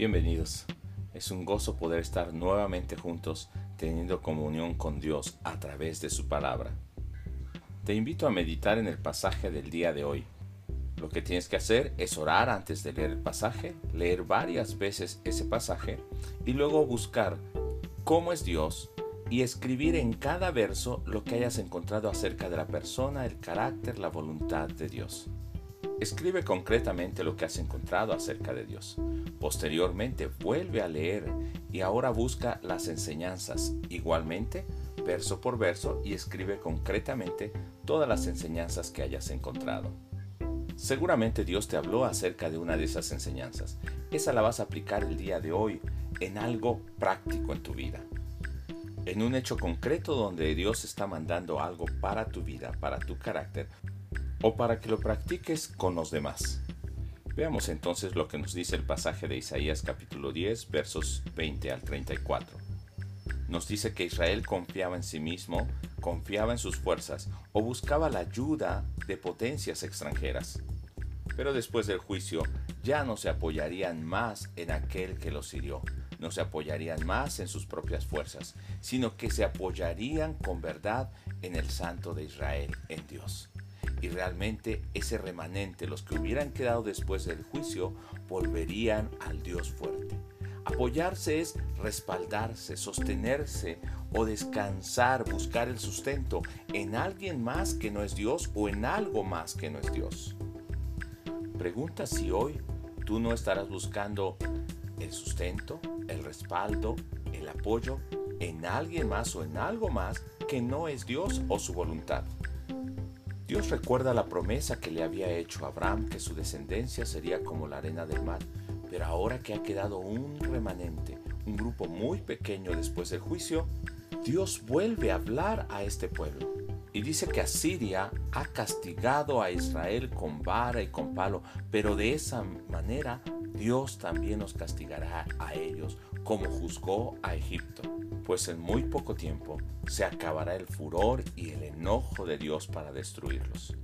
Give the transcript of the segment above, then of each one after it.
Bienvenidos. Es un gozo poder estar nuevamente juntos teniendo comunión con Dios a través de su palabra. Te invito a meditar en el pasaje del día de hoy. Lo que tienes que hacer es orar antes de leer el pasaje, leer varias veces ese pasaje y luego buscar cómo es Dios y escribir en cada verso lo que hayas encontrado acerca de la persona, el carácter, la voluntad de Dios. Escribe concretamente lo que has encontrado acerca de Dios. Posteriormente vuelve a leer y ahora busca las enseñanzas igualmente, verso por verso, y escribe concretamente todas las enseñanzas que hayas encontrado. Seguramente Dios te habló acerca de una de esas enseñanzas. Esa la vas a aplicar el día de hoy en algo práctico en tu vida. En un hecho concreto donde Dios está mandando algo para tu vida, para tu carácter, o para que lo practiques con los demás. Veamos entonces lo que nos dice el pasaje de Isaías capítulo 10 versos 20 al 34. Nos dice que Israel confiaba en sí mismo, confiaba en sus fuerzas o buscaba la ayuda de potencias extranjeras. Pero después del juicio ya no se apoyarían más en aquel que los hirió, no se apoyarían más en sus propias fuerzas, sino que se apoyarían con verdad en el Santo de Israel, en Dios y realmente ese remanente, los que hubieran quedado después del juicio, volverían al Dios fuerte. Apoyarse es respaldarse, sostenerse o descansar, buscar el sustento en alguien más que no es Dios o en algo más que no es Dios. Pregunta si hoy tú no estarás buscando el sustento, el respaldo, el apoyo en alguien más o en algo más que no es Dios o su voluntad. Dios recuerda la promesa que le había hecho a Abraham que su descendencia sería como la arena del mar, pero ahora que ha quedado un remanente, un grupo muy pequeño después del juicio, Dios vuelve a hablar a este pueblo. Y dice que Asiria ha castigado a Israel con vara y con palo, pero de esa manera Dios también nos castigará a ellos como juzgó a Egipto pues en muy poco tiempo se acabará el furor y el enojo de Dios para destruirlos.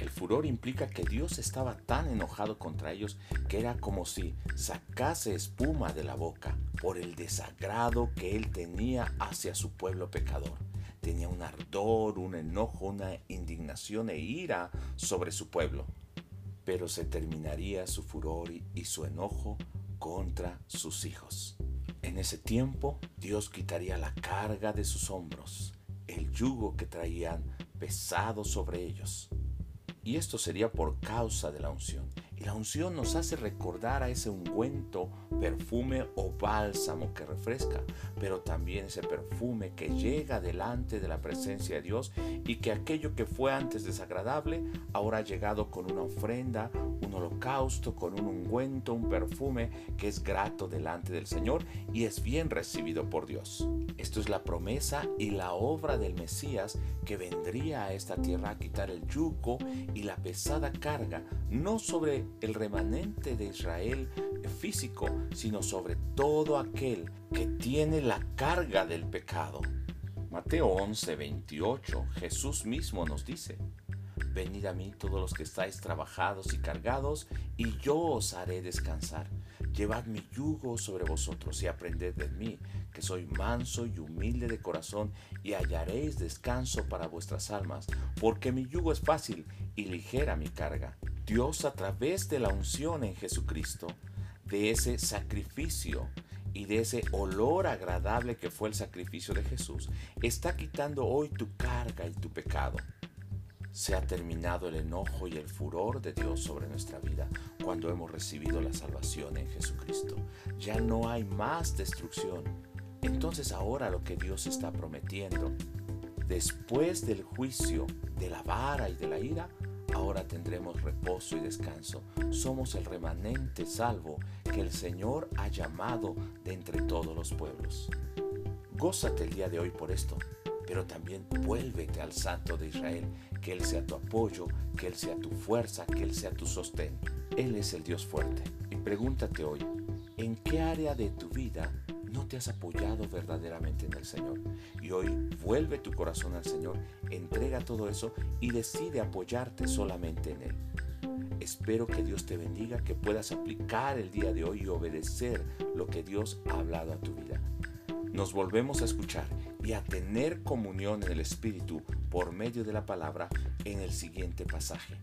El furor implica que Dios estaba tan enojado contra ellos que era como si sacase espuma de la boca por el desagrado que él tenía hacia su pueblo pecador. Tenía un ardor, un enojo, una indignación e ira sobre su pueblo. Pero se terminaría su furor y su enojo contra sus hijos. En ese tiempo Dios quitaría la carga de sus hombros, el yugo que traían pesado sobre ellos. Y esto sería por causa de la unción. Y la unción nos hace recordar a ese ungüento, perfume o bálsamo que refresca, pero también ese perfume que llega delante de la presencia de Dios y que aquello que fue antes desagradable ahora ha llegado con una ofrenda, un holocausto, con un ungüento, un perfume que es grato delante del Señor y es bien recibido por Dios. Esto es la promesa y la obra del Mesías que vendría a esta tierra a quitar el yugo y la pesada carga, no sobre el remanente de Israel físico, sino sobre todo aquel que tiene la carga del pecado. Mateo 11, 28, Jesús mismo nos dice, Venid a mí todos los que estáis trabajados y cargados, y yo os haré descansar. Llevad mi yugo sobre vosotros y aprended de mí, que soy manso y humilde de corazón, y hallaréis descanso para vuestras almas, porque mi yugo es fácil y ligera mi carga. Dios a través de la unción en Jesucristo, de ese sacrificio y de ese olor agradable que fue el sacrificio de Jesús, está quitando hoy tu carga y tu pecado. Se ha terminado el enojo y el furor de Dios sobre nuestra vida cuando hemos recibido la salvación en Jesucristo. Ya no hay más destrucción. Entonces ahora lo que Dios está prometiendo, después del juicio, de la vara y de la ira, ahora tendremos reposo y descanso. Somos el remanente salvo que el Señor ha llamado de entre todos los pueblos. Gózate el día de hoy por esto, pero también vuélvete al Santo de Israel, que Él sea tu apoyo, que Él sea tu fuerza, que Él sea tu sostén. Él es el Dios fuerte. Y pregúntate hoy, ¿en qué área de tu vida no te has apoyado verdaderamente en el Señor. Y hoy vuelve tu corazón al Señor, entrega todo eso y decide apoyarte solamente en Él. Espero que Dios te bendiga, que puedas aplicar el día de hoy y obedecer lo que Dios ha hablado a tu vida. Nos volvemos a escuchar y a tener comunión en el Espíritu por medio de la palabra en el siguiente pasaje.